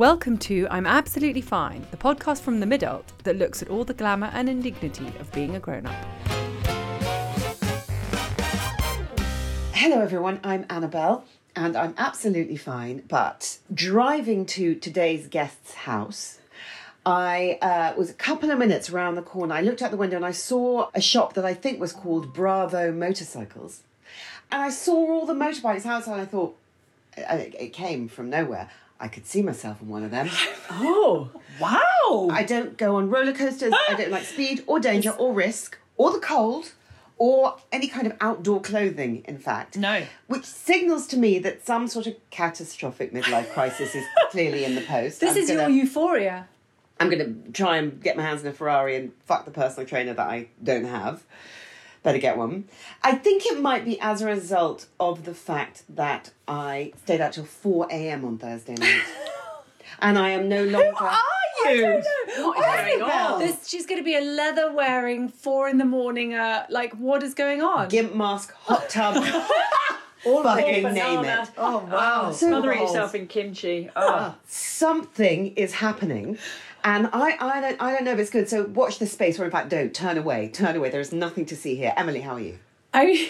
Welcome to I'm Absolutely Fine, the podcast from the Midult that looks at all the glamour and indignity of being a grown-up. Hello, everyone. I'm Annabel, and I'm absolutely fine. But driving to today's guest's house, I uh, was a couple of minutes around the corner. I looked out the window and I saw a shop that I think was called Bravo Motorcycles. And I saw all the motorbikes outside, I thought, uh, it came from nowhere. I could see myself in one of them. Oh, wow. I don't go on roller coasters. I don't like speed or danger or risk or the cold or any kind of outdoor clothing, in fact. No. Which signals to me that some sort of catastrophic midlife crisis is clearly in the post. This I'm is gonna, your euphoria. I'm going to try and get my hands in a Ferrari and fuck the personal trainer that I don't have. Better get one. I think it might be as a result of the fact that I stayed out till 4 a.m. on Thursday night. and I am no longer. Who Are you? What is going on? This, she's going to be a leather wearing, four in the morning. Uh, like, what is going on? Gimp mask, hot tub, All fucking name it. Oh, wow. So Smothering balls. yourself in kimchi. Oh. Something is happening. And I, I don't I don't know if it's good. So watch this space or in fact don't. Turn away. Turn away. There is nothing to see here. Emily, how are you? I mean,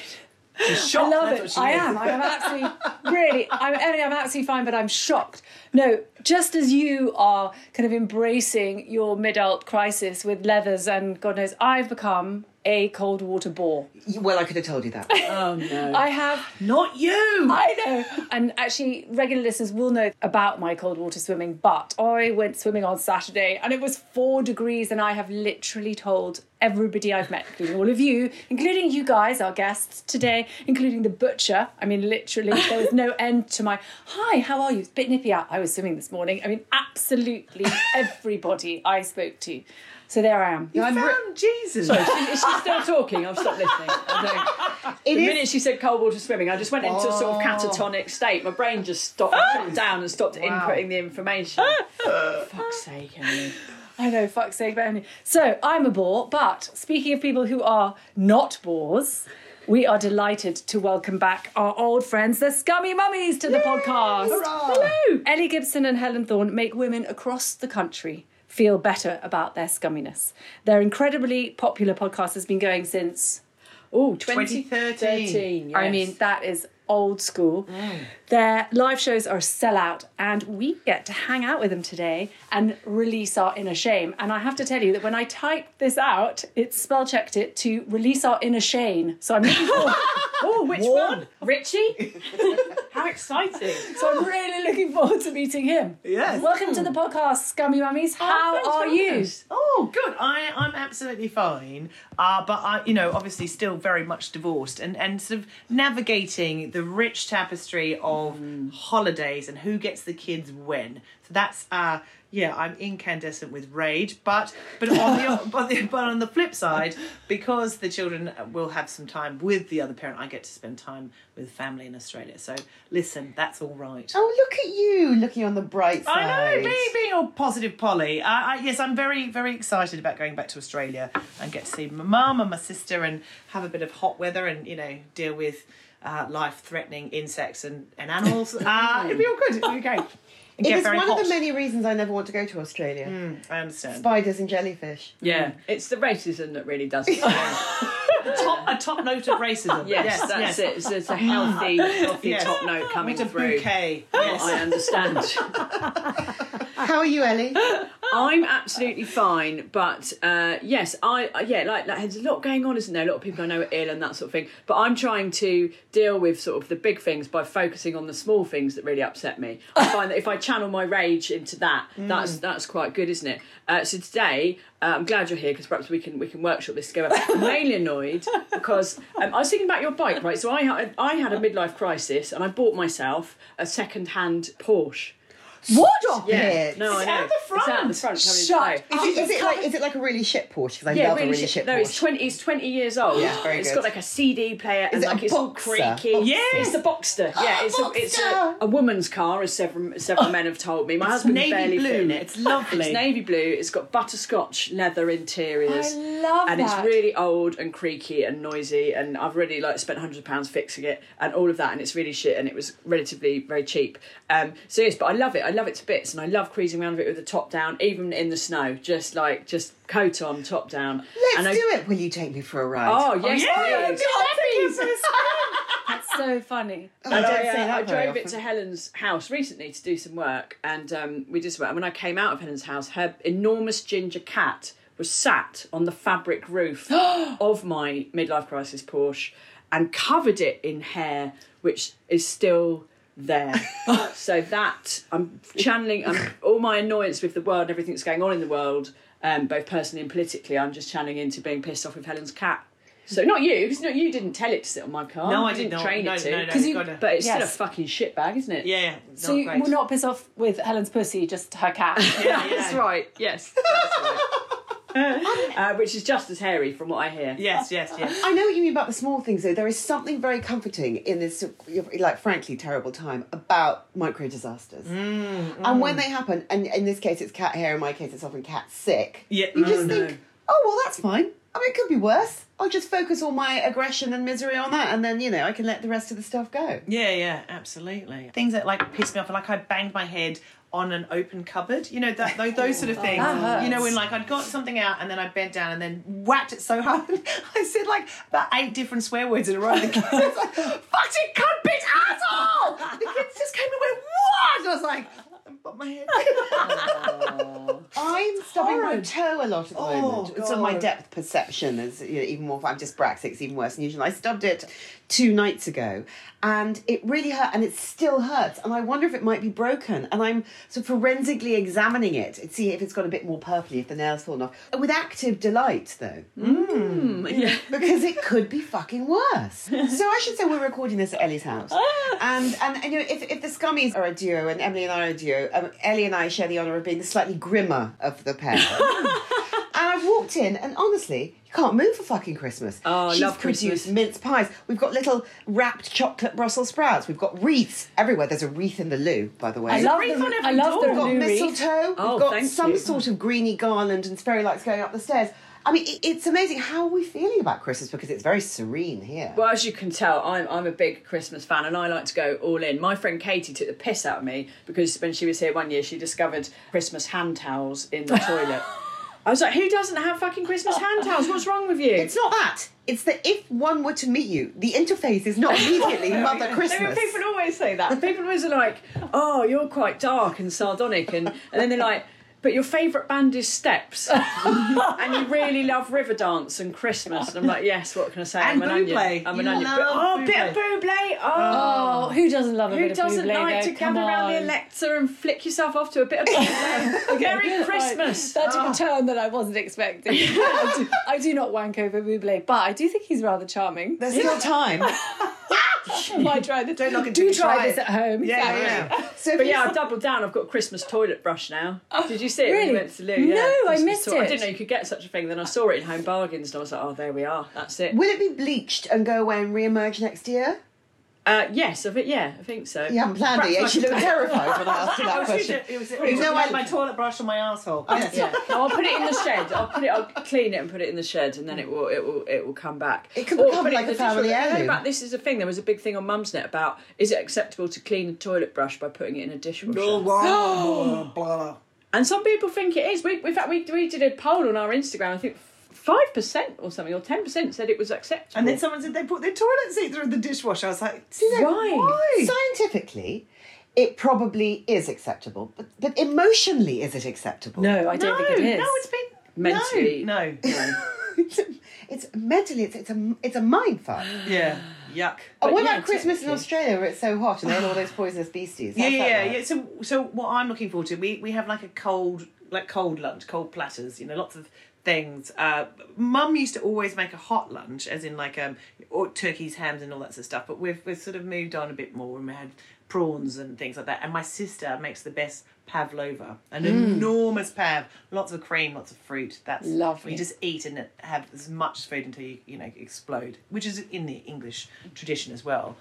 She's I shocked. love That's it. I is. am. I am absolutely, really. I'm, Emily, I'm absolutely fine, but I'm shocked. No, just as you are kind of embracing your mid-adult crisis with leathers and God knows, I've become a cold water bore. Well, I could have told you that. Oh, no. I have Not you. I know. And actually, regular listeners will know about my cold water swimming, but I went swimming on Saturday and it was four degrees, and I have literally told everybody I've met, including all of you, including you guys, our guests today, including the butcher. I mean, literally, there was no end to my hi, how are you? It's a bit nippy out. I was swimming this morning. I mean, absolutely everybody I spoke to. So there I am. You found Jesus. Sorry, she still talking? I've stopped listening. I the is- minute she said cold water swimming, I just went into a sort of oh. catatonic state. My brain just stopped, shut down, and stopped inputting the information. Fuck's sake, Emily. I know, fuck's sake, but anyway. So I'm a bore, but speaking of people who are not bores, we are delighted to welcome back our old friends, the Scummy Mummies, to the podcast. Hello! Ellie Gibson and Helen Thorne make women across the country feel better about their scumminess. Their incredibly popular podcast has been going since oh 2013, I yes. mean that is old school. Their live shows are sell out and we get to hang out with them today and release our inner shame. And I have to tell you that when I typed this out, it spell checked it to release our inner shame. So I'm looking forward, Oh, which one? Richie? How exciting. so I'm really looking forward to meeting him. Yes. Welcome to the podcast, Scummy Mummies. How thanks are you? Oh, good. I, I'm absolutely fine. Uh, but I, you know, obviously still very much divorced and, and sort of navigating the rich tapestry of holidays and who gets the kids when. So that's, uh, yeah, I'm incandescent with rage. But but on the but, the, but on the flip side, because the children will have some time with the other parent, I get to spend time with family in Australia. So listen, that's all right. Oh, look at you looking on the bright side. I know, being, being all positive Polly. Uh, I, yes, I'm very, very excited about going back to Australia and get to see my mum and my sister and have a bit of hot weather and, you know, deal with uh, life threatening insects and, and animals. uh, it'll be all good. It'll be great. And It get is very one hot. of the many reasons I never want to go to Australia. I understand. Spiders and jellyfish. Yeah, it's the racism that really does it. Top a top note of racism. Yes, that's it. It's, it's a healthy, healthy Yes. top note coming With a through. bouquet. Yes. I understand. How are you, Ellie? I'm absolutely fine, but uh, yes, I yeah, like, like there's a lot going on, isn't there? A lot of people I know are ill and that sort of thing. But I'm trying to deal with sort of the big things by focusing on the small things that really upset me. I find that if I channel my rage into that, that's that's quite good, isn't it? Uh, so today, uh, I'm glad you're here because perhaps we can we can workshop this together. I'm mainly annoyed because um, I was thinking about your bike, right? So I I had a midlife crisis and I bought myself a second hand Porsche. What? Stop Yeah, it. no, I know. out the It's out the front. front. Shut into play. up. Is it, is it like is it like a really shit Porsche? Because I Yeah, love really, a really shit. shit No, it's twenty. It's twenty years old. Yeah, very It's good. got like a CD player and Is it a like it's all Boxster? creaky. Boxster? Yeah. it's the Boxster. Yeah, it's a, it's a, Boxster. a woman's car, as several several men have told me. My husband navy barely blue. fit in it. It's lovely. It's navy blue. It's got butterscotch leather interiors. I love and that. it's really old and creaky and noisy. And I've really like spent hundred pounds fixing it and all of that. And it's really shit. And it was relatively very cheap. Um, so yes, but I love it. I love it to bits. And I love cruising around with it with the top down, even in the snow. Just like just coat on, top down. Let's and I, do it. Will you take me for a ride? Oh yes, yeah, please. That's so funny. I And don't I, say uh, that I very drove it to Helen's house recently to do some work, and um, we just some work. And when I came out of Helen's house, her enormous ginger cat was sat on the fabric roof of my midlife crisis Porsche and covered it in hair, which is still there. so that I'm channeling um, all my annoyance with the world and everything that's going on in the world, um, both personally and politically. I'm just channeling into being pissed off with Helen's cat. So not you, because no, you didn't tell it to sit on my car. No, I did didn't not. train No, it to. no, no, 'Cause you- gotta- But it's still a fucking shit bag, isn't it? yeah, yeah. So you great. will not piss off with Helen's pussy, just her cat. Yeah, That's right. Yes, that's right. Uh, which is just as hairy, from what I hear. Yes, yes, yes. I know what you mean about the small things, though. There is something very comforting in this, like, frankly, terrible time about micro disasters. And when they happen, and in this case it's cat hair, in my case it's often cat sick. Yeah. You just Oh, no. think, oh well, that's fine. I mean, it could be worse. I'll just focus all my aggression and misery on that, and then you know I can let the rest of the stuff go. Yeah, yeah, absolutely. Things that like piss me off, like I banged my head on an open cupboard. You know that those, those sort of things. You know when like I'd got something out and then I bent down and then whacked it so hard. I said like about eight different swear words in a row. The kids like, "Fucking cunt, bitch, asshole!" The kids just came and went, "What?" I was like, bumped my head. I'm stubbing my toe a lot at the Oh, moment. So my depth perception is you know, even more. I'm dyspraxic. It's even worse than usual. I stubbed it two nights ago, and it really hurt, and it still hurts. And I wonder if it might be broken. And I'm sort of forensically examining it to see if it's got a bit more purpley, if the nail's fallen off. Uh, with active delight, though, mm, mm. yeah. because it could be fucking worse. so I should say we're recording this at Ellie's house, ah. and, and and you know if if the Scummies are a duo and Emily and I are a duo, um, Ellie and I share the honour of being the slightly grimmer of the pair. And I've walked in, and honestly, you can't move for fucking Christmas. Oh, I She's love produced Christmas. mince pies. We've got little wrapped chocolate Brussels sprouts. We've got wreaths everywhere. There's a wreath in the loo, by the way. I love wreath the, on every I love door. the We've got new wreath. mistletoe. Oh, We've got thank some you. sort of greeny garland and fairy lights going up the stairs. I mean, it- it's amazing. How are we feeling about Christmas? Because it's very serene here. Well, as you can tell, I'm I'm a big Christmas fan, and I like to go all in. My friend Katie took the piss out of me because when she was here one year, she discovered Christmas hand towels in the toilet. I was like, "Who doesn't have fucking Christmas hand towels? What's wrong with you?" It's not that. It's that if one were to meet you, the interface is not immediately Mother Christmas. people always say that. People always are like, "Oh, you're quite dark and sardonic," and and then they're like, "But your favourite band is Steps, and you really love Riverdance and Christmas." And I'm like, "Yes, what can I say? And I'm an Bublé. onion. I'm an You onion. love But, oh, bit of Bublé. Bublé. Oh." Oh, who doesn't love a Who bit of doesn't Bublé, like though? to Come gather around the on. Alexa and flick yourself off to a bit of Bublé? Merry Christmas. Right, That took a ah. turn that I wasn't expecting. I, do, I do not wank over Bublé, but I do think he's rather charming. There's still time. I might try this. Don't knock until Do you try try this at home. Yeah, exactly. yeah. So, But yeah, I've doubled down. I've got a Christmas toilet brush now. Oh, Did you see it when Really? you went to the loo? Yeah, No, I Christmas missed toi- I didn't know you could get such a thing. Then I saw it in Home Bargains and I was like, oh, there we are. That's it. will it be bleached and go away and re-emerge next year? Uh, yes, I think, yeah, I think so. You haven't planned it yet. Perhaps You like- looked terrified when I asked you that It was, question. it was, it You was know, like I- my toilet brush on my asshole. Yes. Yeah, no, I'll put it in the shed. I'll put it. I'll clean it and put it in the shed, and then it will. It will. It will come back. It could Or become like a family dishwasher. I heard heirloom. About this is a thing. There was a big thing on Mumsnet about is it acceptable to clean a toilet brush by putting it in a dishwasher? blah, blah. And some people think it is. We, in fact, we, we did a poll on our Instagram. I think five percent or something, or ten percent said it was acceptable. And then someone said they put their toilet seat through the dishwasher. I was like, know, Right. Why? Scientifically, it probably is acceptable, but, but emotionally, is it acceptable? No, I don't think it is. No, it's been Mentally. No, no. it's, it's mentally, it's, it's a it's a mind fuck. yeah, yuck. Oh, what yeah, about Christmas in. Australia where it's so hot and they have all those poisonous beasties? Yeah, How's yeah, yeah, work? yeah. So, so what I'm looking forward to, we we have like a cold, like cold lunch, cold platters. You know, lots of things. Uh, Mum used to always make a hot lunch, as in like um, turkeys, hams, and all that sort of stuff. But we've we've sort of moved on a bit more, and we had prawns and things like that. And my sister makes the best pavlova, an enormous pav, lots of cream, lots of fruit. That's Lovely. You just eat and have as much food until you you know explode, which is in the English tradition as well.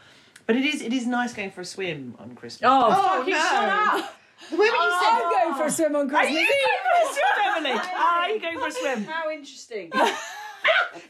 But it is it is nice going for a swim on Christmas. oh, Oh, fucking no. shut up! The moment you said I'm going for a swim on Are Christmas you Eve. going for a swim, Emily? Are you going for a swim? How interesting.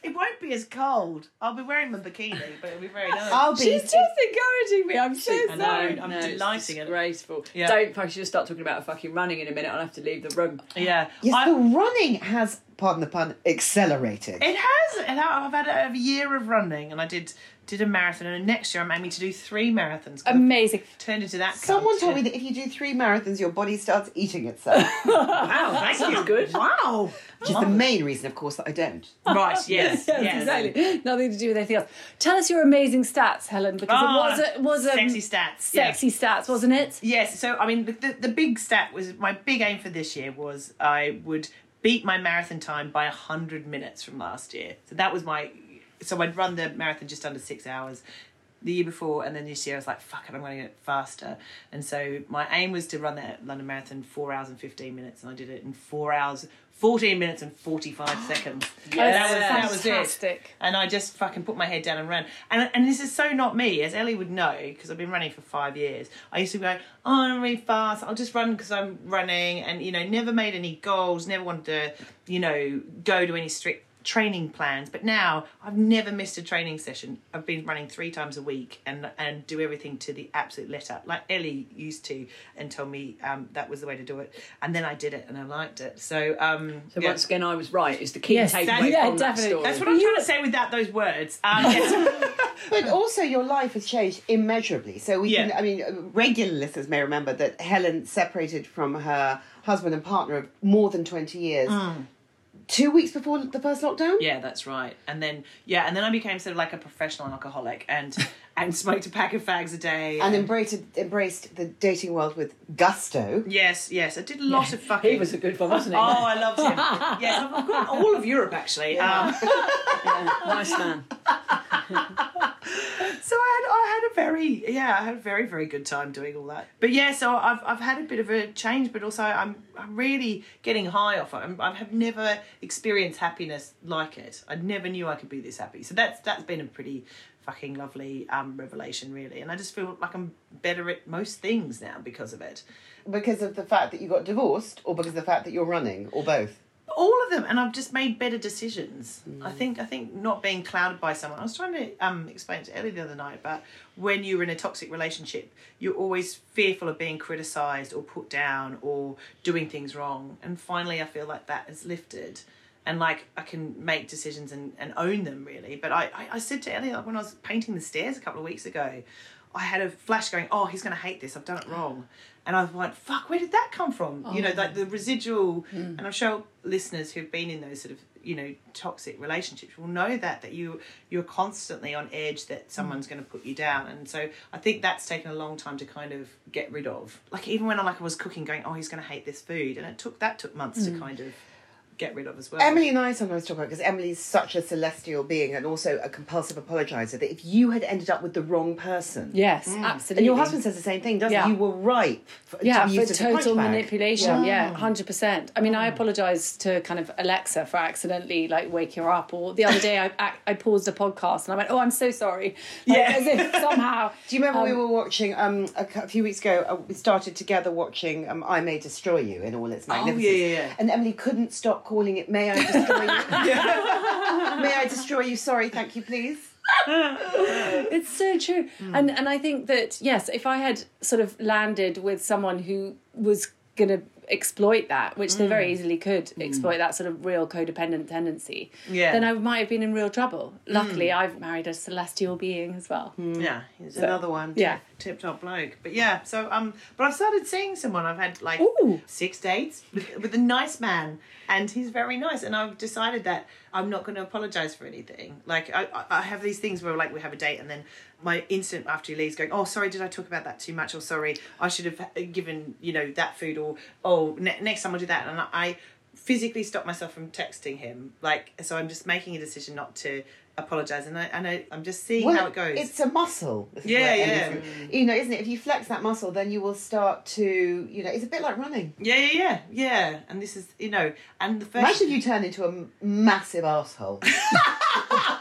It won't be as cold. I'll be wearing my bikini, but it'll be very nice. I'll be. She's just encouraging me. I'm so I know. sorry. I'm no, it's delighting it. disgraceful. Yeah. Don't fucking just start talking about fucking running in a minute. I'll have to leave the room. yeah. Yes, I- the running has, pardon the pun, accelerated. it has, and I- I've had a, a year of running, and I did did a marathon, and next year I'm aiming to do three marathons. Amazing. Turned into that. Someone cunt. told me that if you do three marathons, your body starts eating itself. Wow, thank you. good. Wow. Which is the main reason, of course, that I don't. Right. Yes. Yes, yes. exactly. Nothing to do with anything else. Tell us your amazing stats, Helen, because Oh, it ah, was a, was a sexy stats. yeah. sexy stats, wasn't it? Yes, so I mean, the, the, the big stat was my big aim for this year was I would beat my marathon time by 100 minutes from last year. So that was my. So I'd run the marathon just under six hours the year before, and then this year I was like, fuck it, I'm going to get faster. And so my aim was to run that London Marathon four hours and 15 minutes, and I did it in four hours. 14 minutes and 45 seconds. Yes. that was, that was it Fantastic. and I just fucking put my head down and ran. And and this is so not me, as Ellie would know, because I've been running for five years. I used to go, oh, I'm really fast. I'll just run because I'm running, and you know, never made any goals, never wanted to, you know, go to any strict training plans. But now I've never missed a training session. I've been running three times a week and and do everything to the absolute letter, like Ellie used to, and told me um, that was the way to do it. And then I did it, and I liked it. So um, So yeah. once again, I was right. Is the key Yes, takeaway that- from yeah, that definitely. story. That's what I'm trying to say without those words. Um, yes. But also, your life has changed immeasurably. So we can, I mean, uh, regular listeners may remember that Helen separated from her husband and partner of more than 20 years two weeks before the first lockdown. Yeah, that's right. And then yeah, and then I became sort of like a professional alcoholic and and smoked a pack of fags a day. And embraced, embraced the dating world with gusto. yes, yes, I did a lot of fucking. He was a good one, wasn't he? Oh, I loved him. yes, I've I've got all of Europe actually. Um, Yeah, nice man. so I had I had a very yeah I had a very very good time doing all that. But yeah, so I've I've had a bit of a change, but also I'm I'm really getting high off it. I'm, I have never experienced happiness like it. I never knew I could be this happy. So that's that's been a pretty fucking lovely um, revelation really, and I just feel like I'm better at most things now because of it. Because of the fact that you got divorced, or because of the fact that you're running, or both? all of them and i've just made better decisions. I think i think not being clouded by someone i was trying to um explain to ellie the other night but when you're in a toxic relationship you're always fearful of being criticized or put down or doing things wrong. And finally i feel like that has lifted and like i can make decisions and, and own them really but I, I i said to ellie like when i was painting the stairs a couple of weeks ago i had a flash going oh he's going to hate this i've done it wrong and I went, fuck, where did that come from? Oh, you know, like the residual, hmm. and I'm sure listeners who've been in those sort of, you know, toxic relationships will know that, that you, you're constantly on edge that hmm. someone's going to put you down. And so I think that's taken a long time to kind of get rid of. Like even when I, like I was cooking going, oh, he's going to hate this food. And it took, that took months to hmm. kind of get rid of as well. Emily and I sometimes talk about because Emily's such a celestial being and also a compulsive apologizer that if you had ended up with the wrong person, Yes, absolutely. and your husband says the same thing, doesn't Yeah. he? You were ripe. For, yeah, to for used as a punch total bag. manipulation. Yeah, hundred percent. I mean, I apologise to kind of Alexa for accidentally like waking her up. Or the other day, I I, I paused the podcast and I went, "Oh, I'm so sorry." Like, Yeah. as if somehow. Do you remember we um, were watching um, a, a few weeks ago? Uh, we started together watching um, "I May Destroy You" in all its magnificence. yeah, yeah, yeah. And Emily couldn't stop calling it "May I Destroy You." May I destroy you? Sorry, thank you, please. It's so true. Hmm. And and I think that yes, if I had sort of landed with someone who was going to exploit that, which they very mm. easily could mm. exploit that sort of real codependent tendency, Yeah. then I might have been in real trouble. Luckily, mm. I've married a celestial being as well. Yeah, he's another one. yeah. tip top bloke. But yeah, so um, but I've started seeing someone. I've had like Ooh. six dates with, with a nice man, and he's very nice. And I've decided that I'm not going to apologize for anything. Like I, I- have these things where like we have a date, and then my instant after he leaves, going, "Oh, sorry, did I talk about that too much? Or sorry, I should have uh, given you know that food, or oh, ne- next time I'll do that." And I physically stop myself from texting him. Like so, I'm just making a decision not to apologize, and I and I, I'm just seeing Well, how it goes. It's a muscle. Yeah, yeah. You know, isn't it? If you flex that muscle, then you will start to, you know, it's a bit like running. Yeah, yeah, yeah, yeah. And this is, you know, and the first. Imagine you turn into a massive asshole.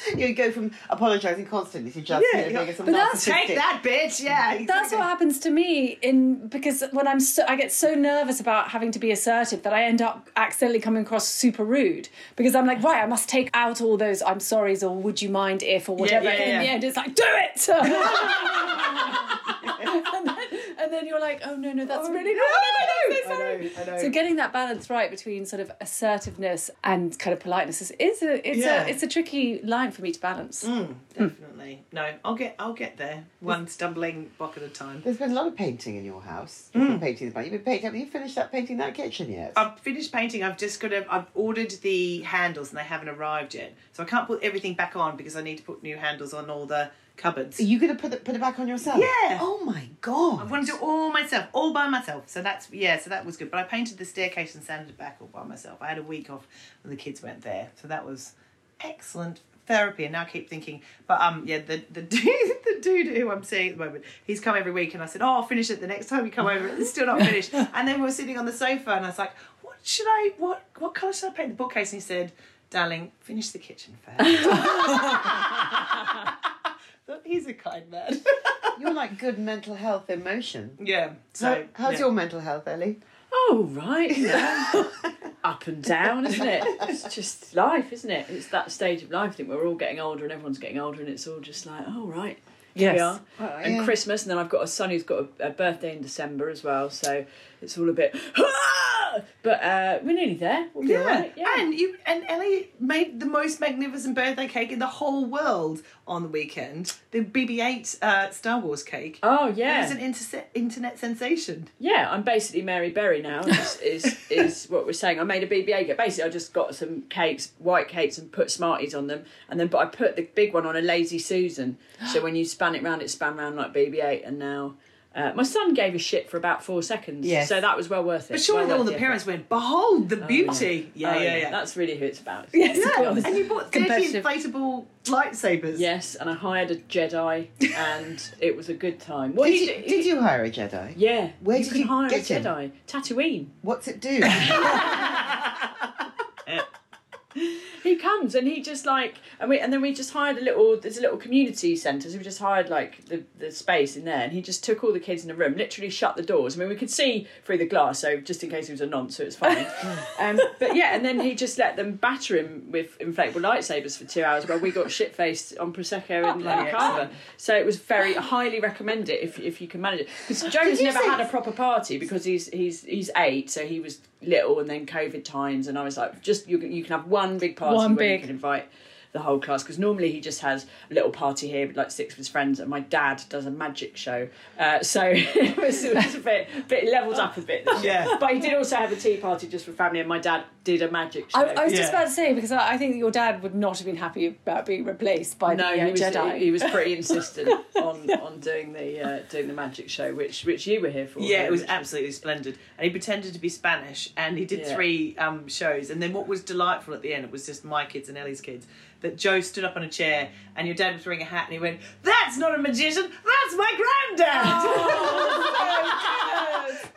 you go from apologising constantly to just Yeah, you know, being some But that's- narcissistic. Take that, bitch! Yeah, That's exactly. what happens to me in because when I'm so I get so nervous about having to be assertive that I end up accidentally coming across super rude because I'm like right I must take out all those I'm sorry's or would you mind if or whatever yeah, and in the end it's like do it and, then, and then you're like oh no no that's really not what I meant, I'm so sorry. So getting that balance right between sort of assertiveness and kind of politeness is, is a it's Yeah. a it's a tricky line for me to balance. Definitely. No, I'll get, I'll get there. One stumbling block at a time. There's been a lot of painting in your house. Mm. You've been painting the back. You've been painting. Have you finished that painting that kitchen yet? I've finished painting. I've just got to. I've ordered the handles and they haven't arrived yet, so I can't put everything back on because I need to put new handles on all the cupboards. Are you going to put it put it back on yourself? Yeah. Oh my god. I want to do it all myself, all by myself. So that's yeah, so that was good. But I painted the staircase and sanded it back all by myself. I had a week off when the kids went there, so that was excellent therapy. And now I keep thinking, but um, yeah, the the dude, the dude who I'm seeing at the moment, he's come every week, and I said, oh, I'll finish it the next time you come over. It's still not finished. and then we were sitting on the sofa, and I was like, what should I, what what colour should I paint the bookcase? And he said, darling, finish the kitchen first. Thought, He's a kind man. You're like good mental health emotion. yeah. So How, how's yeah. your mental health, Ellie? Oh right, you know. up and down, isn't it? It's just life, isn't it? It's that stage of life. I think we're all getting older, and everyone's getting older, and it's all just like, oh right, here we Yes. are. and yeah. Christmas, and then I've got a son who's got a, a birthday in December as well, so it's all a bit. "Ah!" But uh, we're nearly there. We'll be Yeah. right. Yeah. and you and Ellie made the most magnificent birthday cake in the whole world on the weekend. The BB-8 uh, Star Wars cake. oh yeah, It was an inter- internet sensation. Yeah, I'm basically Mary Berry now. Is, is is what we're saying. I made a BB-8 cake. Basically, I just got some cakes, white cakes, and put Smarties on them, and then but I put the big one on a Lazy Susan. So when you span it round, it span round like BB-8. And now uh, my son gave a shit for about four seconds. Yes. So that was well worth it. But surely Well all worth the parents effort. went, "Behold the beauty!" Yeah, Oh, yeah, yeah. That's really who it's about. Yes, yeah. And you bought thirty inflatable lightsabers. Yes, and I hired a Jedi, and it was a good time. What Did do you, did you hire a Jedi? Yeah. Where you did can you hire get a him? Jedi. Tatooine. What's it do? He comes and he just like and we and then we just hired a little there's a little community centre so we just hired like the, the space in there and he just took all the kids in a room literally shut the doors. I mean we could see through the glass so just in case he was a nonce so it's fine. Um, but yeah and then he just let them batter him with inflatable lightsabers for two hours while we got shit faced on prosecco and like cava. so it was very highly recommend it if, if you can manage it. Because Jonas never say- had a proper party because he's he's he's eight so he was little and then COVID times and I was like just you can- you can have one big party One where you can invite the whole class because normally he just has a little party here with like six of his friends and my dad does a magic show uh, so it was, it was a bit bit leveled up a bit. Yeah. but he did also have a tea party just for family and my dad did a magic show I, I was just about to say because I, I think your dad would not have been happy about being replaced by no, the uh, he was Jedi. he, he was pretty insistent on on doing the uh, doing the magic show, which which you were here for. Yeah, it was which absolutely splendid. And he pretended to be Spanish and he did Yeah. three um, shows. And then what was delightful at the end, it was just my kids and Ellie's kids, that Joe stood up on a chair and your dad was wearing a hat and he went, That's not a magician, that's my granddad!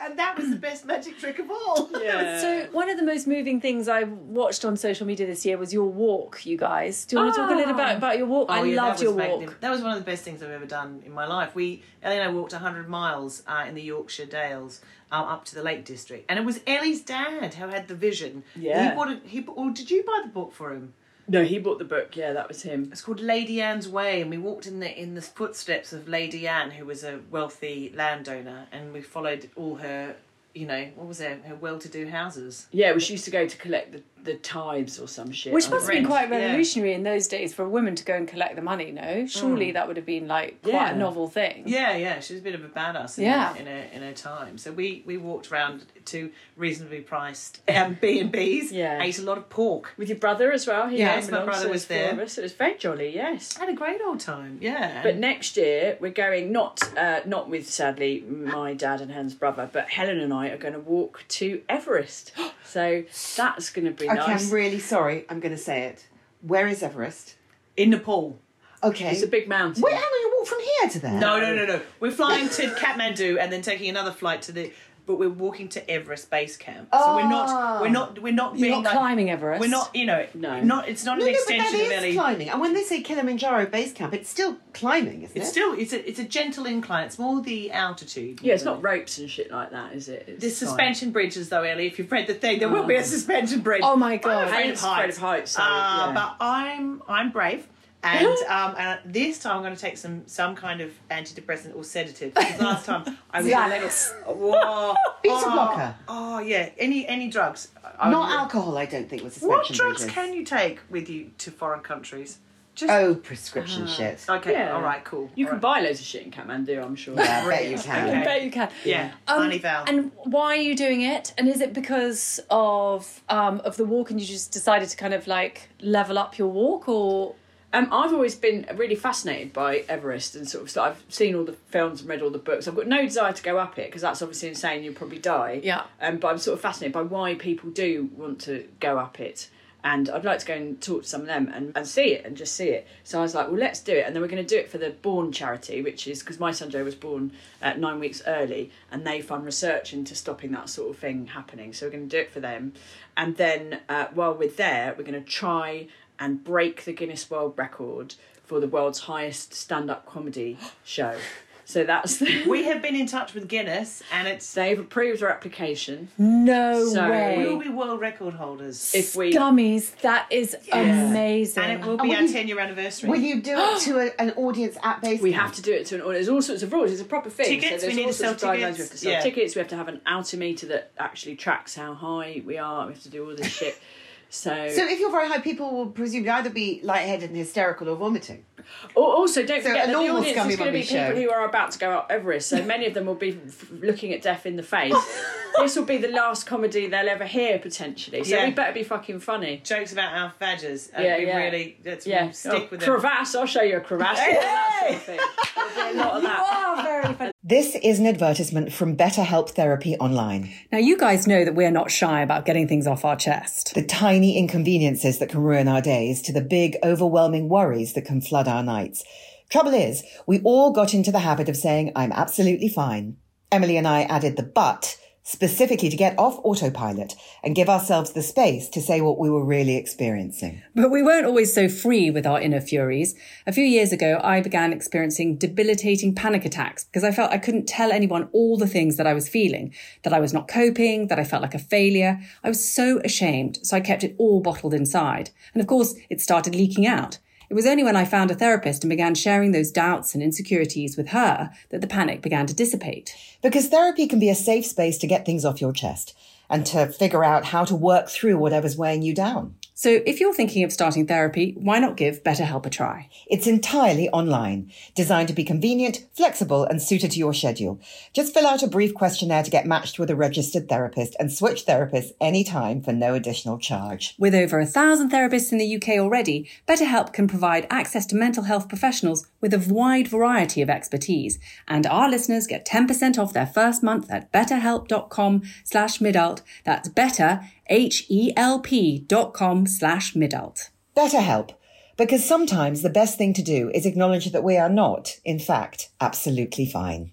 and that was the best magic trick of all. Yeah. So one of the most moving things I watched on social media this year was your walk, you guys. Do you want to talk a little bit about your walk? I Oh, yeah, loved your walk. That was one of the best things I've ever done in my life. We Ellie and I walked 100 miles uh, in the Yorkshire Dales um, up to the Lake District, and it was Ellie's dad who had the vision. Yeah. he bought it. He or did you buy the book for him? no, he bought the book. Yeah, that was him. It's called Lady Anne's Way, and we walked in the in the footsteps of Lady Anne, who was a wealthy landowner, and we followed all her you know, what was it? Her well-to-do houses. Yeah, well, she used to go to collect the, the tithes or some shit. Which must have been quite yeah. revolutionary in those days for a woman to go and collect the money, no? Surely that would have been like quite Yeah. a novel thing. Yeah, yeah, she was a bit of a badass in, Yeah. her, in her in her time. So we we walked around to reasonably priced um, B and B's. Yeah. ate a lot of pork. With your brother as well. He Yes, my brother was there. us. It was very jolly, yes. Had a great old time. Yeah, But next year we're going not uh, not with sadly my dad and Hen's brother, but Helen and I are going to walk to Everest. So that's going to be Okay, nice. I'm really sorry. I'm going to say it. Where is Everest? in Nepal. Okay. It's a big mountain. Wait, how long you walk from here to there? No, no, no, no. We're flying to Kathmandu and then taking another flight to the. But we're walking to Everest base camp, so we're not. We're not. We're not. You're not like- climbing Everest. We're not. You know. No. Not. It's not No, an no, but extension that of is Ellie. climbing. And when they say Kilimanjaro base camp, it's still climbing, isn't It's it? still. It's a. It's a gentle incline. It's more the altitude. Yeah, it's not ropes and shit like that, is it? It's The fine. suspension bridges, though, Ellie. If you've read the thing, there will be a suspension bridge. Oh my God. I'm afraid of Helen's afraid heights. of heights, so, Uh, yeah. But I'm I'm brave. And um, and this time I'm going to take some some kind of antidepressant or sedative. Because last time I was Xanax. Whoa. Beta oh, blocker. Oh yeah, any any drugs. I Not would- alcohol, I don't think, was suspension What drugs bridges. can you take with you to foreign countries? Just Oh, prescription shit. okay. Yeah. All right. Cool. You All can right. buy loads of shit in Kathmandu, I'm sure. Yeah, I bet you I can. bet you can. Yeah. Um, Carnival. And why are you doing it? And is it because of um, of the walk, and you just decided to kind of like level up your walk, or Um, I've always been really fascinated by Everest and sort of. So I've seen all the films and read all the books. I've got no desire to go up it because that's obviously insane. You'll probably die. Yeah. Um, but I'm sort of fascinated by why people do want to go up it. And I'd like to go and talk to some of them and, and see it and just see it. So I was like, well, let's do it. And then we're going to do it for the Born charity, which is because my son Joe was born uh, nine weeks early and they fund research into stopping that sort of thing happening. So we're going to do it for them. And then uh, while we're there, we're going to try and break the Guinness World Record for the world's highest stand up comedy show. So that's we have been in touch with Guinness, and it's they've approved our application. no So- way? we will be world record holders, If we Scummies, that is amazing. and it will be will our ten year anniversary. Will you do it to a, an audience at base We have to do it to an audience. There's all sorts of rules. It's a proper thing. Tickets, so we need to sell sorts of guidelines. tickets. We have to sell Yeah. tickets. We have to have an altimeter that actually tracks how high we are. We have to do all this shit. So, So if you're very high, people will presumably either be lightheaded and hysterical or vomiting. Al- also don't So forget a that the audience is going to be Mummy people who are about to go up Everest. So many of them will be f- looking at death in the face. this will be the last comedy they'll ever hear potentially. So Yeah. we better be fucking funny. Jokes about our badgers. And Yeah, we yeah. really let's Yeah, stick Oh, with them. crevasse. I'll show you a crevasse. Yeah, that sort of thing. There'll be a lot of that. oh, very funny. This is an advertisement from BetterHelp Therapy Online. Now, you guys know that we're not shy about getting things off our chest. The tiny inconveniences that can ruin our days to the big, overwhelming worries that can flood our nights. Trouble is, we all got into the habit of saying, I'm absolutely fine. Emily and I added the but specifically to get off autopilot and give ourselves the space to say what we were really experiencing. But we weren't always so free with our inner furies. A few years ago, I began experiencing debilitating panic attacks because I felt I couldn't tell anyone all the things that I was feeling, that I was not coping, that I felt like a failure. I was so ashamed, so I kept it all bottled inside. And of course, it started leaking out. It was only when I found a therapist and began sharing those doubts and insecurities with her that the panic began to dissipate. Because therapy can be a safe space to get things off your chest and to figure out how to work through whatever's weighing you down. So if you're thinking of starting therapy, why not give BetterHelp a try? It's entirely online, designed to be convenient, flexible, and suited to your schedule. Just fill out a brief questionnaire to get matched with a registered therapist and switch therapists anytime for no additional charge. With over a thousand therapists in the UK already, BetterHelp can provide access to mental health professionals with a wide variety of expertise. And our listeners get 10% off their first month at betterhelp.com slash midult. That's better, H-E-L-P dot com slash midult. BetterHelp, because sometimes the best thing to do is acknowledge that we are not, in fact, absolutely fine.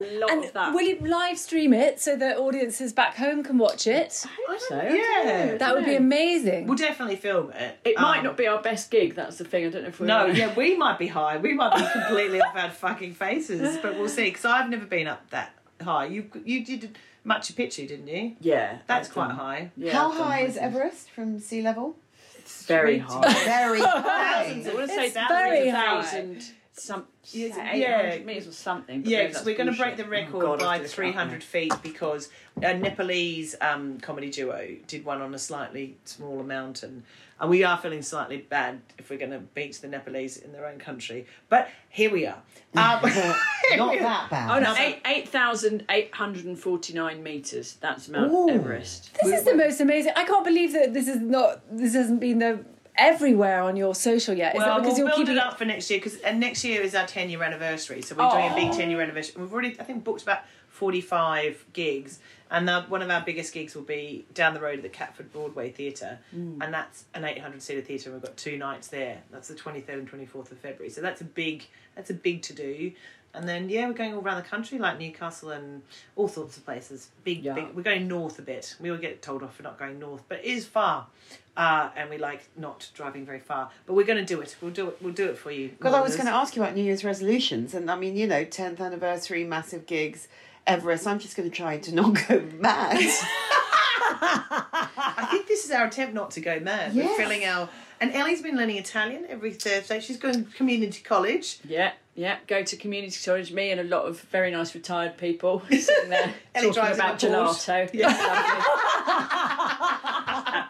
And will you live stream it so that audiences back home can watch it? I hope so. Yeah. That would be amazing. We'll definitely film it. It might Um, not be our best gig. That's the thing. I don't know if we. No, yeah, we might be high. We might be completely off our fucking faces, but we'll see. Because I've never been up that high. You you did Machu Picchu, didn't you? Yeah, That's I've quite done- high. Yeah, How I've done high is hiking. Everest from sea level? It's very high. Very Thousands. I high. want to say It's thousands, very high. thousand, some Yes, yeah, yeah. 800 meters or something. Yeah, because we're going to break the record Oh, God, by have to look it up 300 feet because a Nepalese um, comedy duo did one on a slightly smaller mountain. And we are feeling slightly bad if we're going to beat the Nepalese in their own country. But here we are. Um, Not that bad. Oh no, eight eight thousand eight hundred and forty nine meters. That's Mount Ooh. Everest. This is the most amazing. I can't believe that this is not. This hasn't been the everywhere on your social yet. Is Well, that we'll because you're build keeping it up for next year because and next year is our ten year anniversary. So we're doing a big ten year anniversary. We've already, I think, booked about forty five gigs, and uh, one of our biggest gigs will be down the road at the Catford Broadway Theatre, and that's an eight hundred seater theatre. and We've got two nights there. That's the twenty third and twenty fourth of February. So that's a big, that's a big to do. And then yeah, we're going all around the country, like Newcastle and all sorts of places. Big, Yeah. big. We're going north a bit. We all get told off for not going north, but it is far, uh, and we like not driving very far. But we're going to do it. We'll do it. We'll do it for you. Because I was going to ask you about New Year's resolutions, and I mean, you know, 10th anniversary, massive gigs, Everest. I'm just going to try to not go mad. I think this is our attempt not to go mad. Yes. We're filling our. And Ellie's been learning Italian every Thursday. She's going to community college. Yeah, yeah. Go to community college. Me and a lot of very nice retired people sitting there talking about gelato. Porsche.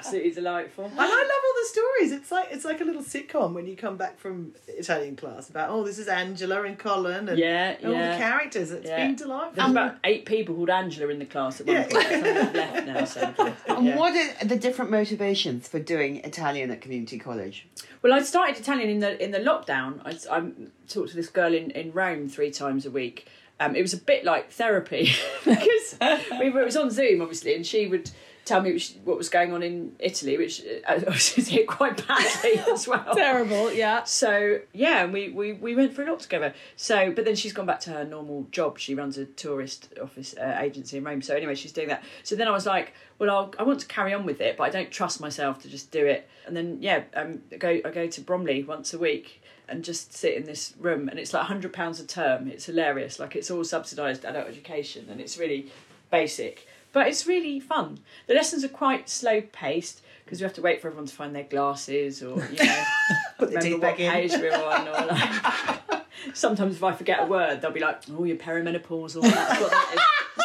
gelato. Absolutely delightful. And I love all the stories. It's like it's like a little sitcom when you come back from Italian class about oh this is Angela and Colin and Yeah, all yeah. the characters. It's Yeah. been delightful. There's about eight people called Angela in the class at one Yeah. point. Left now, so. and yeah. what are the different motivations for doing Italian at community college? Well, I started Italian in the in the lockdown. I, I talked to this girl in, in Rome three times a week. Um, it was a bit like therapy because we were, it was on Zoom, obviously, and she would tell me which, what was going on in Italy, which uh, obviously hit quite badly as well. terrible. Yeah. So yeah, and we, we, we went for a lot together. So, but then she's gone back to her normal job. She runs a tourist office uh, agency in Rome. So anyway, she's doing that. So then I was like, well, I'll, I want to carry on with it, but I don't trust myself to just do it. And then yeah, um, I go I go to Bromley once a week and just sit in this room, and it's like hundred pounds a term. It's hilarious. Like it's all subsidised adult education, and it's really basic. But it's really fun. The lessons are quite slow paced because we have to wait for everyone to find their glasses or you know Put the teeth back in. page we're on or like sometimes if I forget a word they'll be like oh you're perimenopausal that's what that is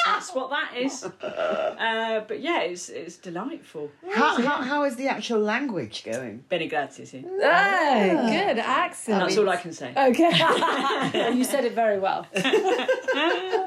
that's what that is uh, but yeah it's it's delightful How, how, how is the actual language going? Bene grazie sì. Oh, good accent. that's all I can say Okay. you said it very well.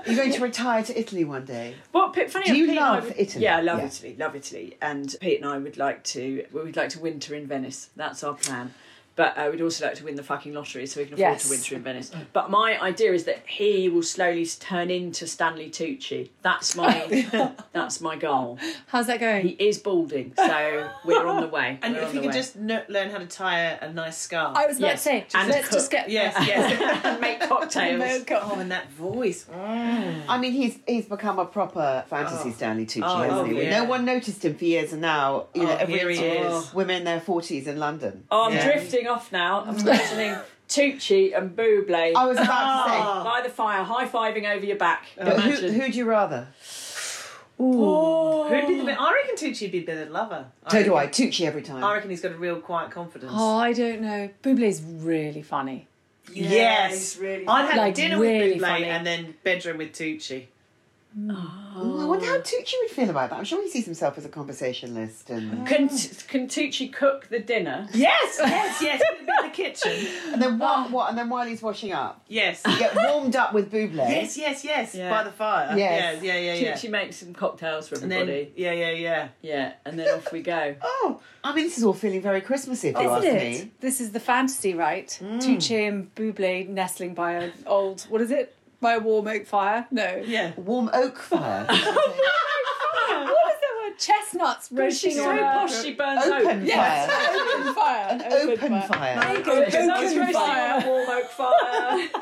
You're going to retire to Italy one day. Well, Pete, funny Do enough, you Pete and I love would- Italy? Yeah, I love Yeah. Italy. Love Italy. And Pete and I would like to. We'd like to winter in Venice. That's our plan. But uh, we'd also like to win the fucking lottery so we can afford Yes. to winter in Venice. But my idea is that he will slowly turn into Stanley Tucci. That's my that's my goal. How's that going? He is balding, so we're on the way. And We're if on you the could way. just kn- learn how to tie a, a nice scarf. I was about Yes, to say, and let's cook. just get yes, yes. and make cocktails. oh, and that voice. I mean, he's he's become a proper fantasy Stanley Tucci, Oh, hasn't he? yeah. No one noticed him for years, and now you know Oh, every here he is. women in their forties in London. Oh, I'm Yeah. drifting off now. I'm imagining Tucci and Bublé I was about to say, ah. by the fire, high fiving over your back. but who, Imagine. who'd you rather? Oh. Who'd be the best? I reckon Tucci'd be a better lover. So do I. reckon- Tucci every time. I reckon he's got a real quiet confidence. Oh, I don't know. Bublé's really funny. yes, he's really I'd have Like, dinner really with Bublé funny. and then bedroom with Tucci. Oh, I wonder how Tucci would feel about that. I'm sure he sees himself as a conversationalist and Can, can Tucci cook the dinner? Yes, yes, yes. Would it be in the kitchen? and then what? Oh. What? And then while he's washing up, Yes. you get warmed up with Bublé. Yes, yes, yes. Yeah. By the fire. Yes. Yeah, yeah, yeah, yeah. Tucci makes some cocktails for And everybody. then, yeah, yeah, yeah. yeah, and then off we go. Oh, I mean, this is all feeling very Christmassy. If you ask Isn't it? me. This is the fantasy, right? Mm. Tucci and Bublé nestling by an old, what is it? By a warm oak fire? No. Yeah. Warm oak fire. What is that word? Chestnuts roasting She's so on a... posh she burns Open oak. fire. Open fire. An open fire. There you go. Open Open fire. warm oak fire.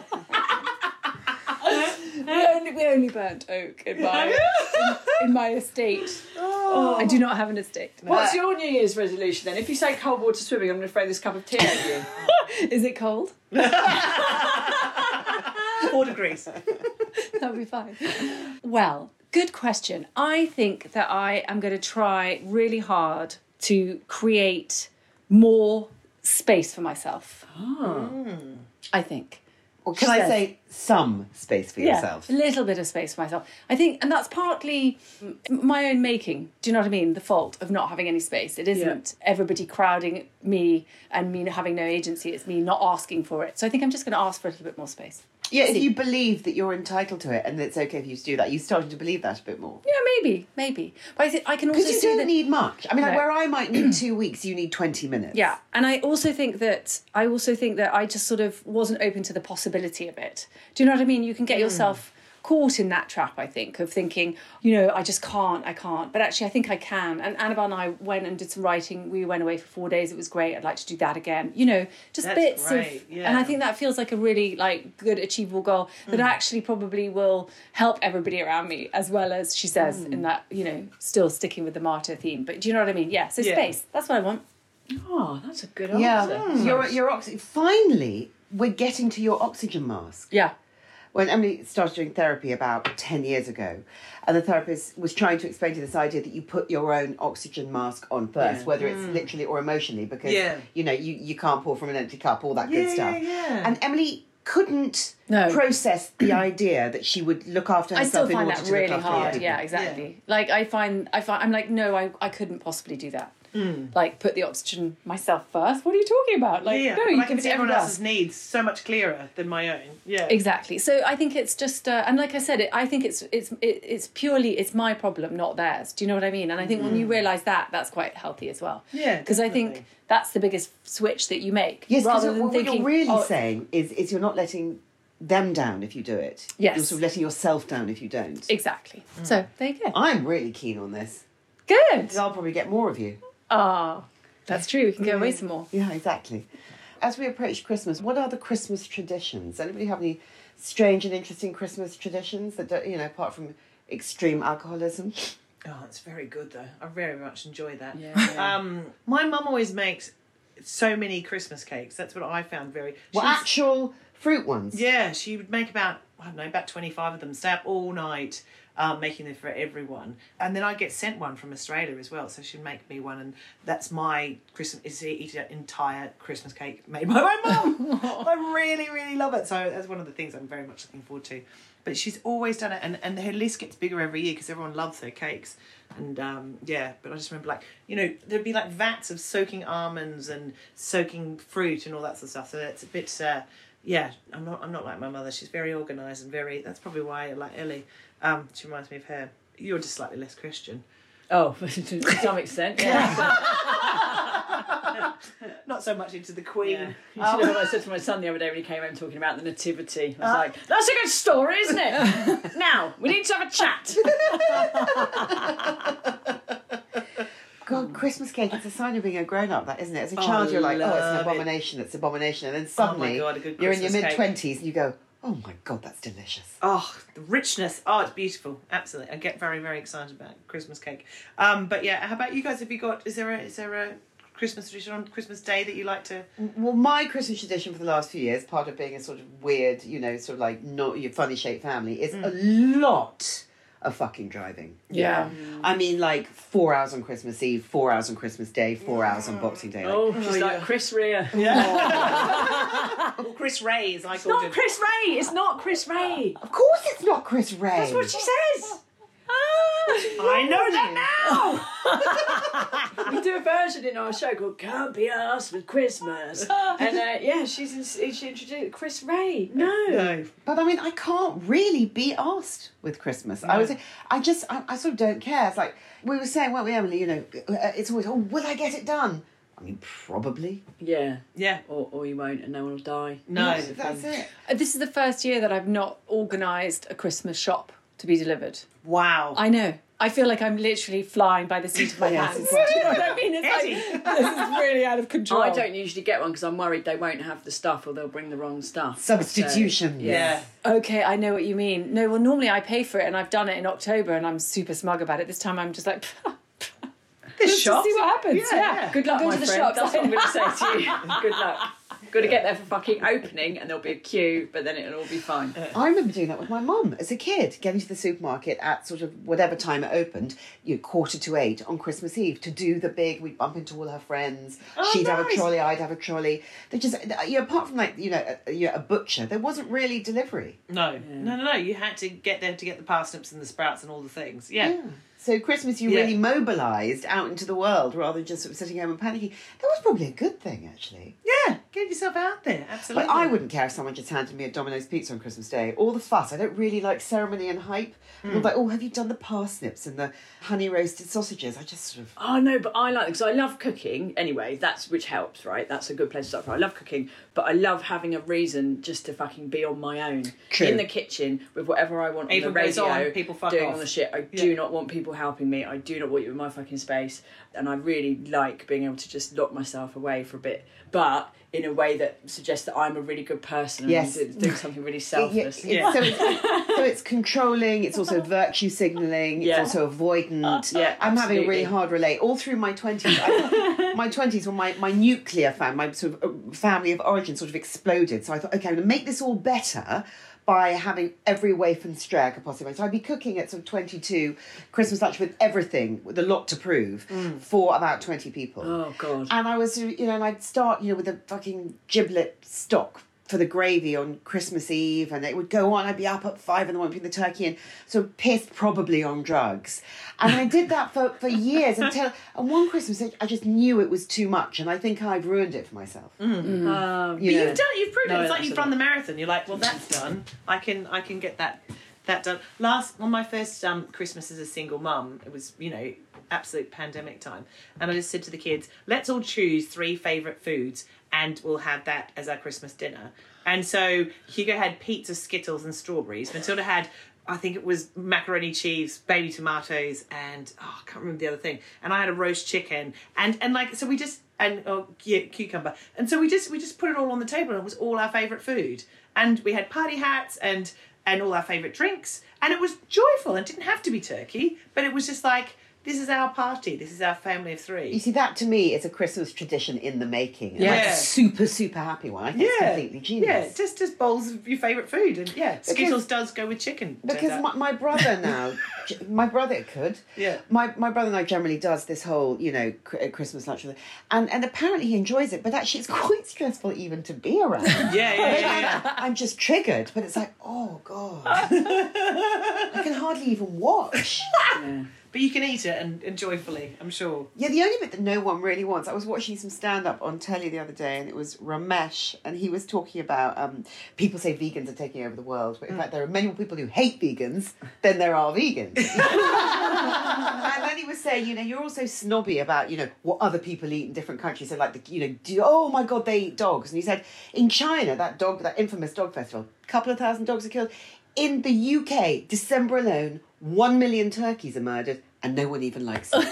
We only, we only burnt oak in my, in, in my estate. Oh. I do not have an estate. What's your New Year's resolution then? If you say cold water swimming, I'm going to throw this cup of tea at you. Is it cold? Four degrees. That'll be fine. Well, good question. I think that I am going to try really hard to create more space for myself. Ah. I think. Or can I say some space for yourself? Yeah, a little bit of space for myself. I think, and that's partly my own making. Do you know what I mean? The fault of not having any space. It isn't everybody crowding me and me having no agency. It's me not asking for it. So I think I'm just going to ask for a little bit more space. Yeah, if you believe that you're entitled to it and that it's okay for you to do that, you're starting to believe that a bit more. Yeah, maybe, maybe. But I think I can also Because you don't that. need much. I mean, like where I might need two weeks, you need 20 minutes. Yeah, and I also think that I also think that I just sort of wasn't open to the possibility of it. Do you know what I mean? You can get hmm. yourself caught in that trap. I think of thinking, you know, I just can't, I can't. But actually, I think I can. And Annabel and I went and did some writing. We went away for four days. It was great. I'd like to do that again. You know, just That's bits great, of. yeah. And I think that feels like a really like good achievable goal that mm. actually probably will help everybody around me as well as she says in mm. that you know still sticking with the martyr theme. But do you know what I mean? Yeah. So Yeah. space. That's what I want. Oh, that's a good Yeah. answer. Your, your oxy- Finally, we're getting to your oxygen mask. Yeah. When Emily started doing therapy about 10 years ago, and the therapist was trying to explain to this idea that you put your own oxygen mask on first, whether it's hmm. literally or emotionally, because, Yeah. you know, you, you can't pour from an empty cup, all that good stuff. yeah, yeah. And Emily couldn't No. process the idea that she would look after I herself still find in order that to really look after hard. other Yeah, people. exactly. Like I find, I find, I'm like, no, I, I couldn't possibly do that. Mm. Like put the oxygen myself first. What are you talking about? Like, yeah, no, but you I can can see everyone everyone else's needs so much clearer than my own. Yeah. Exactly. So I think it's just, uh, and like I said, it, I think it's it's it, it's purely it's my problem, not theirs. Do you know what I mean? And I think when you mm. realise that, that's quite healthy as well. Yeah, Because I think that's the biggest switch that you make. Yes, because rather than what thinking, you're really oh, saying is, is you're not letting them down if you do it. Yes. You're sort of letting yourself down if you don't. Exactly. Mm. So there you go. I'm really keen on this. Good. I'll probably get more of you. Ah, that's true. We can go away some more. Yeah, exactly. As we approach Christmas, what are the Christmas traditions? Anybody have any strange and interesting Christmas traditions that don't, you know, apart from extreme alcoholism? Oh, it's very good though. I very much enjoy that. Yeah. Um, my mum always makes so many Christmas cakes. That's what I found very. Well, she's- actual fruit ones. Yeah, she would make about I don't know about twenty five of them. Stay up all night. Um, making them for everyone, and then I get sent one from Australia as well. So she'd make me one, and that's my Christmas. Is eat an entire Christmas cake made by my mum. I really, really love it. So that's one of the things I'm very much looking forward to. But she's always done it, and, and her list gets bigger every year because everyone loves her cakes. And um, yeah, but I just remember like you know there'd be like vats of soaking almonds and soaking fruit and all that sort of stuff. So it's a bit. Uh, yeah, I'm not. I'm not like my mother. She's very organised and very. That's probably why I like Ellie. Um, she reminds me of her. You're just slightly less Christian. Oh, to some extent, yeah. Not so much into the Queen. Yeah. You should know what I said to my son the other day when he came home talking about the nativity. I was like, "That's a good story, isn't it?" now we need to have a chat. God, Christmas cake, it's a sign of being a grown up, that isn't it? As a child, you're like, oh, it's an love it. abomination, it's an abomination. And then suddenly, God, you're in your mid 20s and you go, oh my God, that's delicious. Oh, the richness. Oh, it's beautiful. Absolutely. I get very, very excited about Christmas cake. Um, but yeah, how about you guys? Have you got? Is there a? Is there a? Christmas tradition on Christmas Day that you like to? Well, my Christmas tradition for the last few years, part of being a sort of weird, you know, sort of like not your funny shaped family, is a lot of fucking driving. Yeah. I mean, like four hours on Christmas Eve, four hours on Christmas Day, four hours on Boxing Day. Like, Oh, she's like Chris Rea. Oh, Chris Ray, is. I It's called not him. Chris Ray. It's not Chris Ray. Of course, it's not Chris Ray. That's what she says. I know that now. we do a version in our show called "Can't Be Asked with Christmas," and uh, yeah, she's in, she introduced Chris Ray. No, No. But I mean, I can't really be asked with Christmas. I was, I just, I, I sort of don't care. It's like we were saying, weren't we, Emily? You know, uh, it's always, oh, will I get it done? I mean, probably. yeah, Yeah. or or you won't, and no one will die. No. That's That's thing. it. Uh, This is the first year that I've not organised a Christmas shop to be delivered. Wow. I know. I feel like I'm literally flying by the seat of my Yes. pants. Do you know what I mean? It's like, this is really out of control. I don't usually get one because I'm worried they won't have the stuff or they'll bring the wrong stuff. Substitution. So, yeah. Okay, I know what you mean. No, well, normally I pay for it and I've done it in October and I'm super smug about it. This time I'm just like, This let's shop. just see what happens. Yeah, Yeah, yeah. Good luck, Go my to the friend. shops. That's what I'm going to say to you. Good luck. Got to get there for fucking opening, and there'll be a queue, but then it'll all be fine. I remember doing that with my mum as a kid, getting to the supermarket at sort of whatever time it opened, you know, quarter to eight on Christmas Eve to do the big. We'd bump into all her friends. Oh, She'd have a trolley, I'd have a trolley. They just, you know, apart from like you know, a, you know, a butcher, there wasn't really delivery. No, no, no, no. You had to get there to get the parsnips and the sprouts and all the things. Yeah. So Christmas, you Yeah. really mobilised out into the world rather than just sort of sitting home and panicking. That was probably a good thing, actually. Yeah. Get yourself out there. Absolutely. Like I wouldn't care if someone just handed me a Domino's pizza on Christmas Day. All the fuss. I don't really like ceremony and hype. I'm hmm. like, oh, have you done the parsnips and the honey roasted sausages? I just sort of. Oh no, but I like because I love cooking anyway. That's which helps, right? That's a good place to start from. I love cooking, but I love having a reason just to fucking be on my own True. in the kitchen with whatever I want Even on the radio, on, people fuck doing off. on the shit. I Yeah. do not want people helping me. I do not want you in my fucking space, and I really like being able to just lock myself away for a bit, but in a way that suggests that I'm a really good person and Yes. I'm doing something really It- selfless. yeah, So, it's, so it's controlling. It's also virtue signalling. Yeah. It's also avoidant. yeah, I'm having a really hard relate all through my twenties. my twenties, when my my nuclear family, my sort of uh, family of origin, sort of exploded. So I thought, okay, I'm going to make this all better by having every waif and stray I could possibly. So I'd be cooking at sort of 22 Christmas lunch with everything, with a lot to prove, mm. for about 20 people. Oh god. And I was, you know, and I'd start, you know, with a fucking giblet stock for the gravy on Christmas Eve, and it would go on. I'd be up at five in the morning putting the turkey in, so pissed probably on drugs. And I did that for, for years until, and one Christmas I just knew it was too much, and I think I've ruined it for myself. Um, But You know. you've done. You've proven No, it. It's like that's you've run the marathon. You're like, well, that's done. I can. I can get that. That done. Last on my first um, Christmas as a single mum, it was you know absolute pandemic time, and I just said to the kids, let's all choose three favourite foods, and we'll have that as our Christmas dinner. And so Hugo had pizza, Skittles, and strawberries. Matilda had. I think it was macaroni cheese, baby tomatoes, and oh, I can't remember the other thing. And I had a roast chicken, and and like so we just and oh, yeah, cucumber, and so we just we just put it all on the table, and it was all our favourite food. And we had party hats and and all our favourite drinks, and it was joyful. and didn't have to be turkey, but it was just like this is our party. This is our family of three. You see, that to me is a Christmas tradition in the making. and like a super, super happy one. I think it's completely genius. yeah, just just bowls of your favourite food, and yeah, Skittles does go with chicken. Because my, my brother now, my brother could. Yeah. My my brother now generally does this whole, you know, uh, Christmas lunch, with and and apparently he enjoys it. But actually, it's quite stressful even to be around. yeah, yeah, yeah, yeah. I'm, I'm just triggered, but it's like, oh god, I can hardly even watch. But you can eat it and, and joyfully, I'm sure. Yeah, the only bit that no one really wants. I was watching some stand up on telly the other day, and it was Romesh, and he was talking about um, people say vegans are taking over the world, but in fact, there are many more people who hate vegans than there are vegans. and then he was saying, you know, you're also snobby about, you know, what other people eat in different countries. So, like, the, you know, do, oh my God, they eat dogs. And he said, in China, that dog, that infamous dog festival, a couple of thousand dogs are killed. In the UK, December alone, one million turkeys are murdered, and no one even likes them.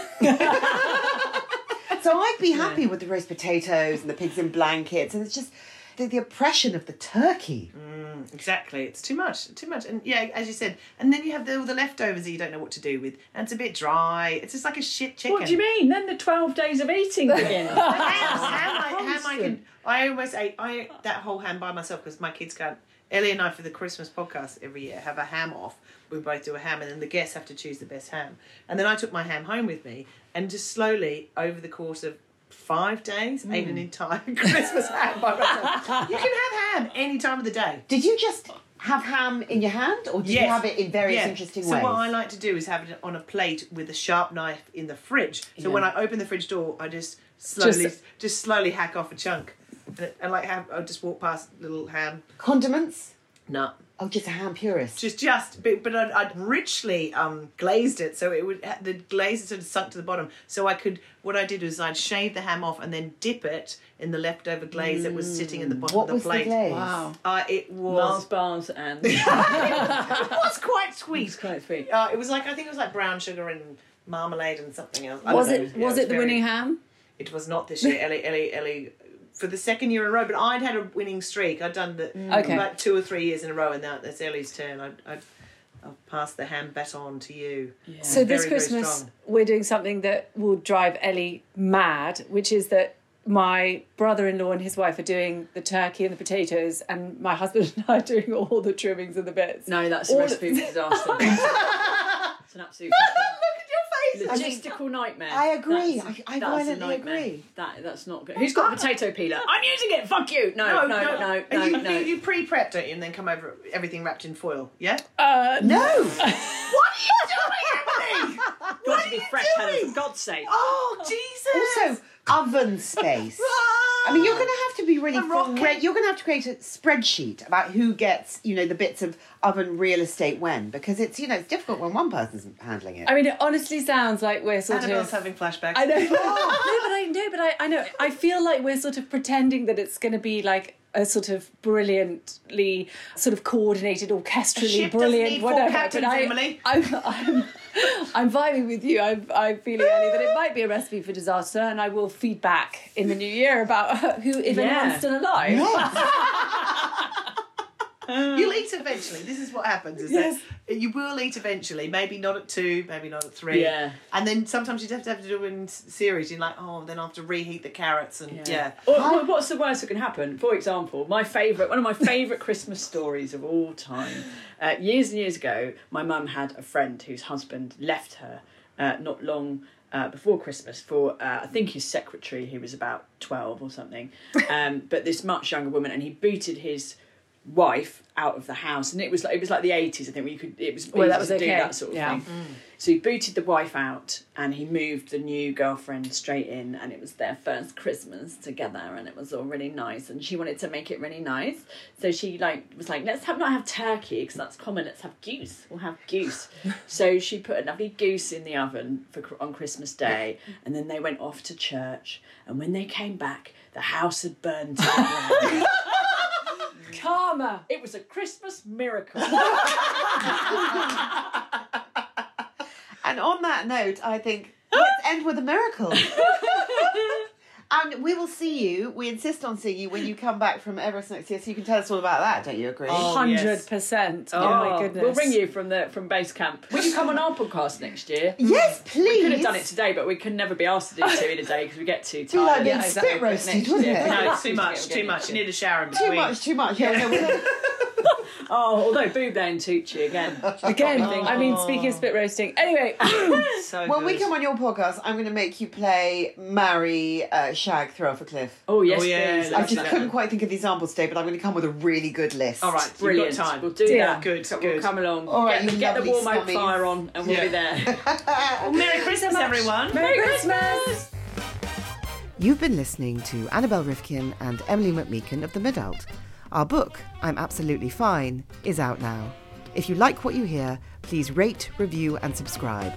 So I'd be happy with the roast potatoes and the pigs in blankets, and it's just the, the oppression of the turkey. Mm, exactly, it's too much, too much, and yeah, as you said, and then you have the, all the leftovers that you don't know what to do with, and it's a bit dry. It's just like a shit chicken. What do you mean? Then the twelve days of eating begin. ham, ham, I, ham I, can, I almost ate I ate that whole ham by myself because my kids can't Ellie and I for the Christmas podcast every year have a ham off. We both do a ham, and then the guests have to choose the best ham. And then I took my ham home with me, and just slowly over the course of five days, hmm. ate an entire Christmas ham by myself. You can have ham any time of the day. Did you just have ham in your hand, or did you have it in various Yeah. interesting so ways? So what I like to do is have it on a plate with a sharp knife in the fridge. So when I open the fridge door, I just slowly, just, slowly hack off a chunk, and, and like have, I'll just walk past little ham. Condiments? No, Oh, just a ham purist. just just, but, but I'd, I'd richly um, glazed it so it would the glaze had sort of sunk to the bottom. So I could what I did was I'd shave the ham off and then dip it in the leftover glaze that was sitting in the bottom what of was the plate. the glaze? Wow. Uh, it Mars was bars and it was quite sweet. it's quite sweet. Uh, it was like I think it was like brown sugar and marmalade and something else. I Was don't know. it Yeah, was it the very- winning ham? It was not this year. Ellie, Ellie, Ellie. For the second year in a row, but I'd had a winning streak. I'd done the mm. Okay. about two or three years in a row, and now it's Ellie's turn. I'd, I'd, I'll pass the hand baton to you. So this Very, very Christmas we're doing something that will drive Ellie mad, which is that my brother-in-law and his wife are doing the turkey and the potatoes, and my husband and I are doing all the trimmings and the bits. No, that's a recipe for disaster. it's an absolute fucking logistical nightmare. I agree. That's- I- I that's a violently nightmare. agree. That that's not good. Who's got a potato peeler? I'm using it. Fuck you. No, no, no, no, no. you, no. you, you pre-prep, don't you, and then come over everything wrapped in foil. Yeah. Uh, no! what are you doing, Emily? Got to be fresh, Helen. For God's sake. Oh Jesus! Also, oven space. I mean, you're going to have to be really. A rocket. cre- You're going to have to create a spreadsheet about who gets, you know, the bits of oven real estate when, because it's, you know, it's difficult when one person's handling it. I mean, it honestly sounds like we're sort Annabel's of. having flashbacks. I know. no, but I know, but I, I know. I feel like we're sort of pretending that it's going to be like a sort of brilliantly sort of coordinated, orchestrally brilliant, need four whatever. captains, but I, Emily. I'm, I'm, I'm vibing with you. I'm, I'm feeling Ellie that it might be a recipe for disaster, and I will feed back in the new year about who, if Yeah. anyone's still alive. You'll eat eventually. This is what happens: is Yes. that you will eat eventually. Maybe not at two, maybe not at three. Yeah. And then sometimes you have to have to do it in series. You're like, oh, then I have to reheat the carrots and yeah. Or, or what's the worst that can happen? For example, my favourite, one of my favourite Christmas stories of all time. Uh, years and years ago, my mum had a friend whose husband left her uh, not long uh, before Christmas for, uh, I think, his secretary, who was about 12 or something, um, but this much younger woman, and he booted his wife out of the house and it was like it was like the 80s I think where you could it was Well, that was to do that sort of Yeah. thing mm. so he booted the wife out and he moved the new girlfriend straight in and it was their first Christmas together and it was all really nice and she wanted to make it really nice. So she like was like, let's have not have turkey because that's common. Let's have goose. We'll have goose. so she put a lovely goose in the oven for on Christmas Day and then they went off to church and when they came back the house had burned to the ground. Karma. It was a Christmas miracle. And on that note, I think let's end with a miracle. and we will see you. We insist on seeing you when you come back from Everest next year, so you can tell us all about that. Don't you agree? Oh, Hundred percent. Oh, my oh, goodness. We'll ring you from the from base camp. Will you come on our podcast next year? Yes, please. We could have done it today, but we can never be asked to do two in a day because we get too Be like tired. being spit roasted, wouldn't it? No, it's too much, too much. You need a shower in between. Too much, too much. Yeah, no, we- Oh, although Bublé and Tucci again. Again, I mean, speaking of spit roasting. Anyway, So when we come on your podcast, I'm going to make you play, marry, uh, shag, throw off a cliff. Oh yes, Oh, yeah, please. I just couldn't quite think of the examples today, but I'm going to come with a really good list. All right, Brilliant. You've got time. We'll do Dear. that. Good, so We'll good. come along. All right, get, get the warm oak scummies. fire on, and we'll be there. Well, Merry Christmas, everyone. Merry Christmas. You've been listening to Annabel Rivkin and Emily McMeekan of The Midult. Our book, I'm Absolutely Fine, is out now. If you like what you hear, please rate, review, and subscribe.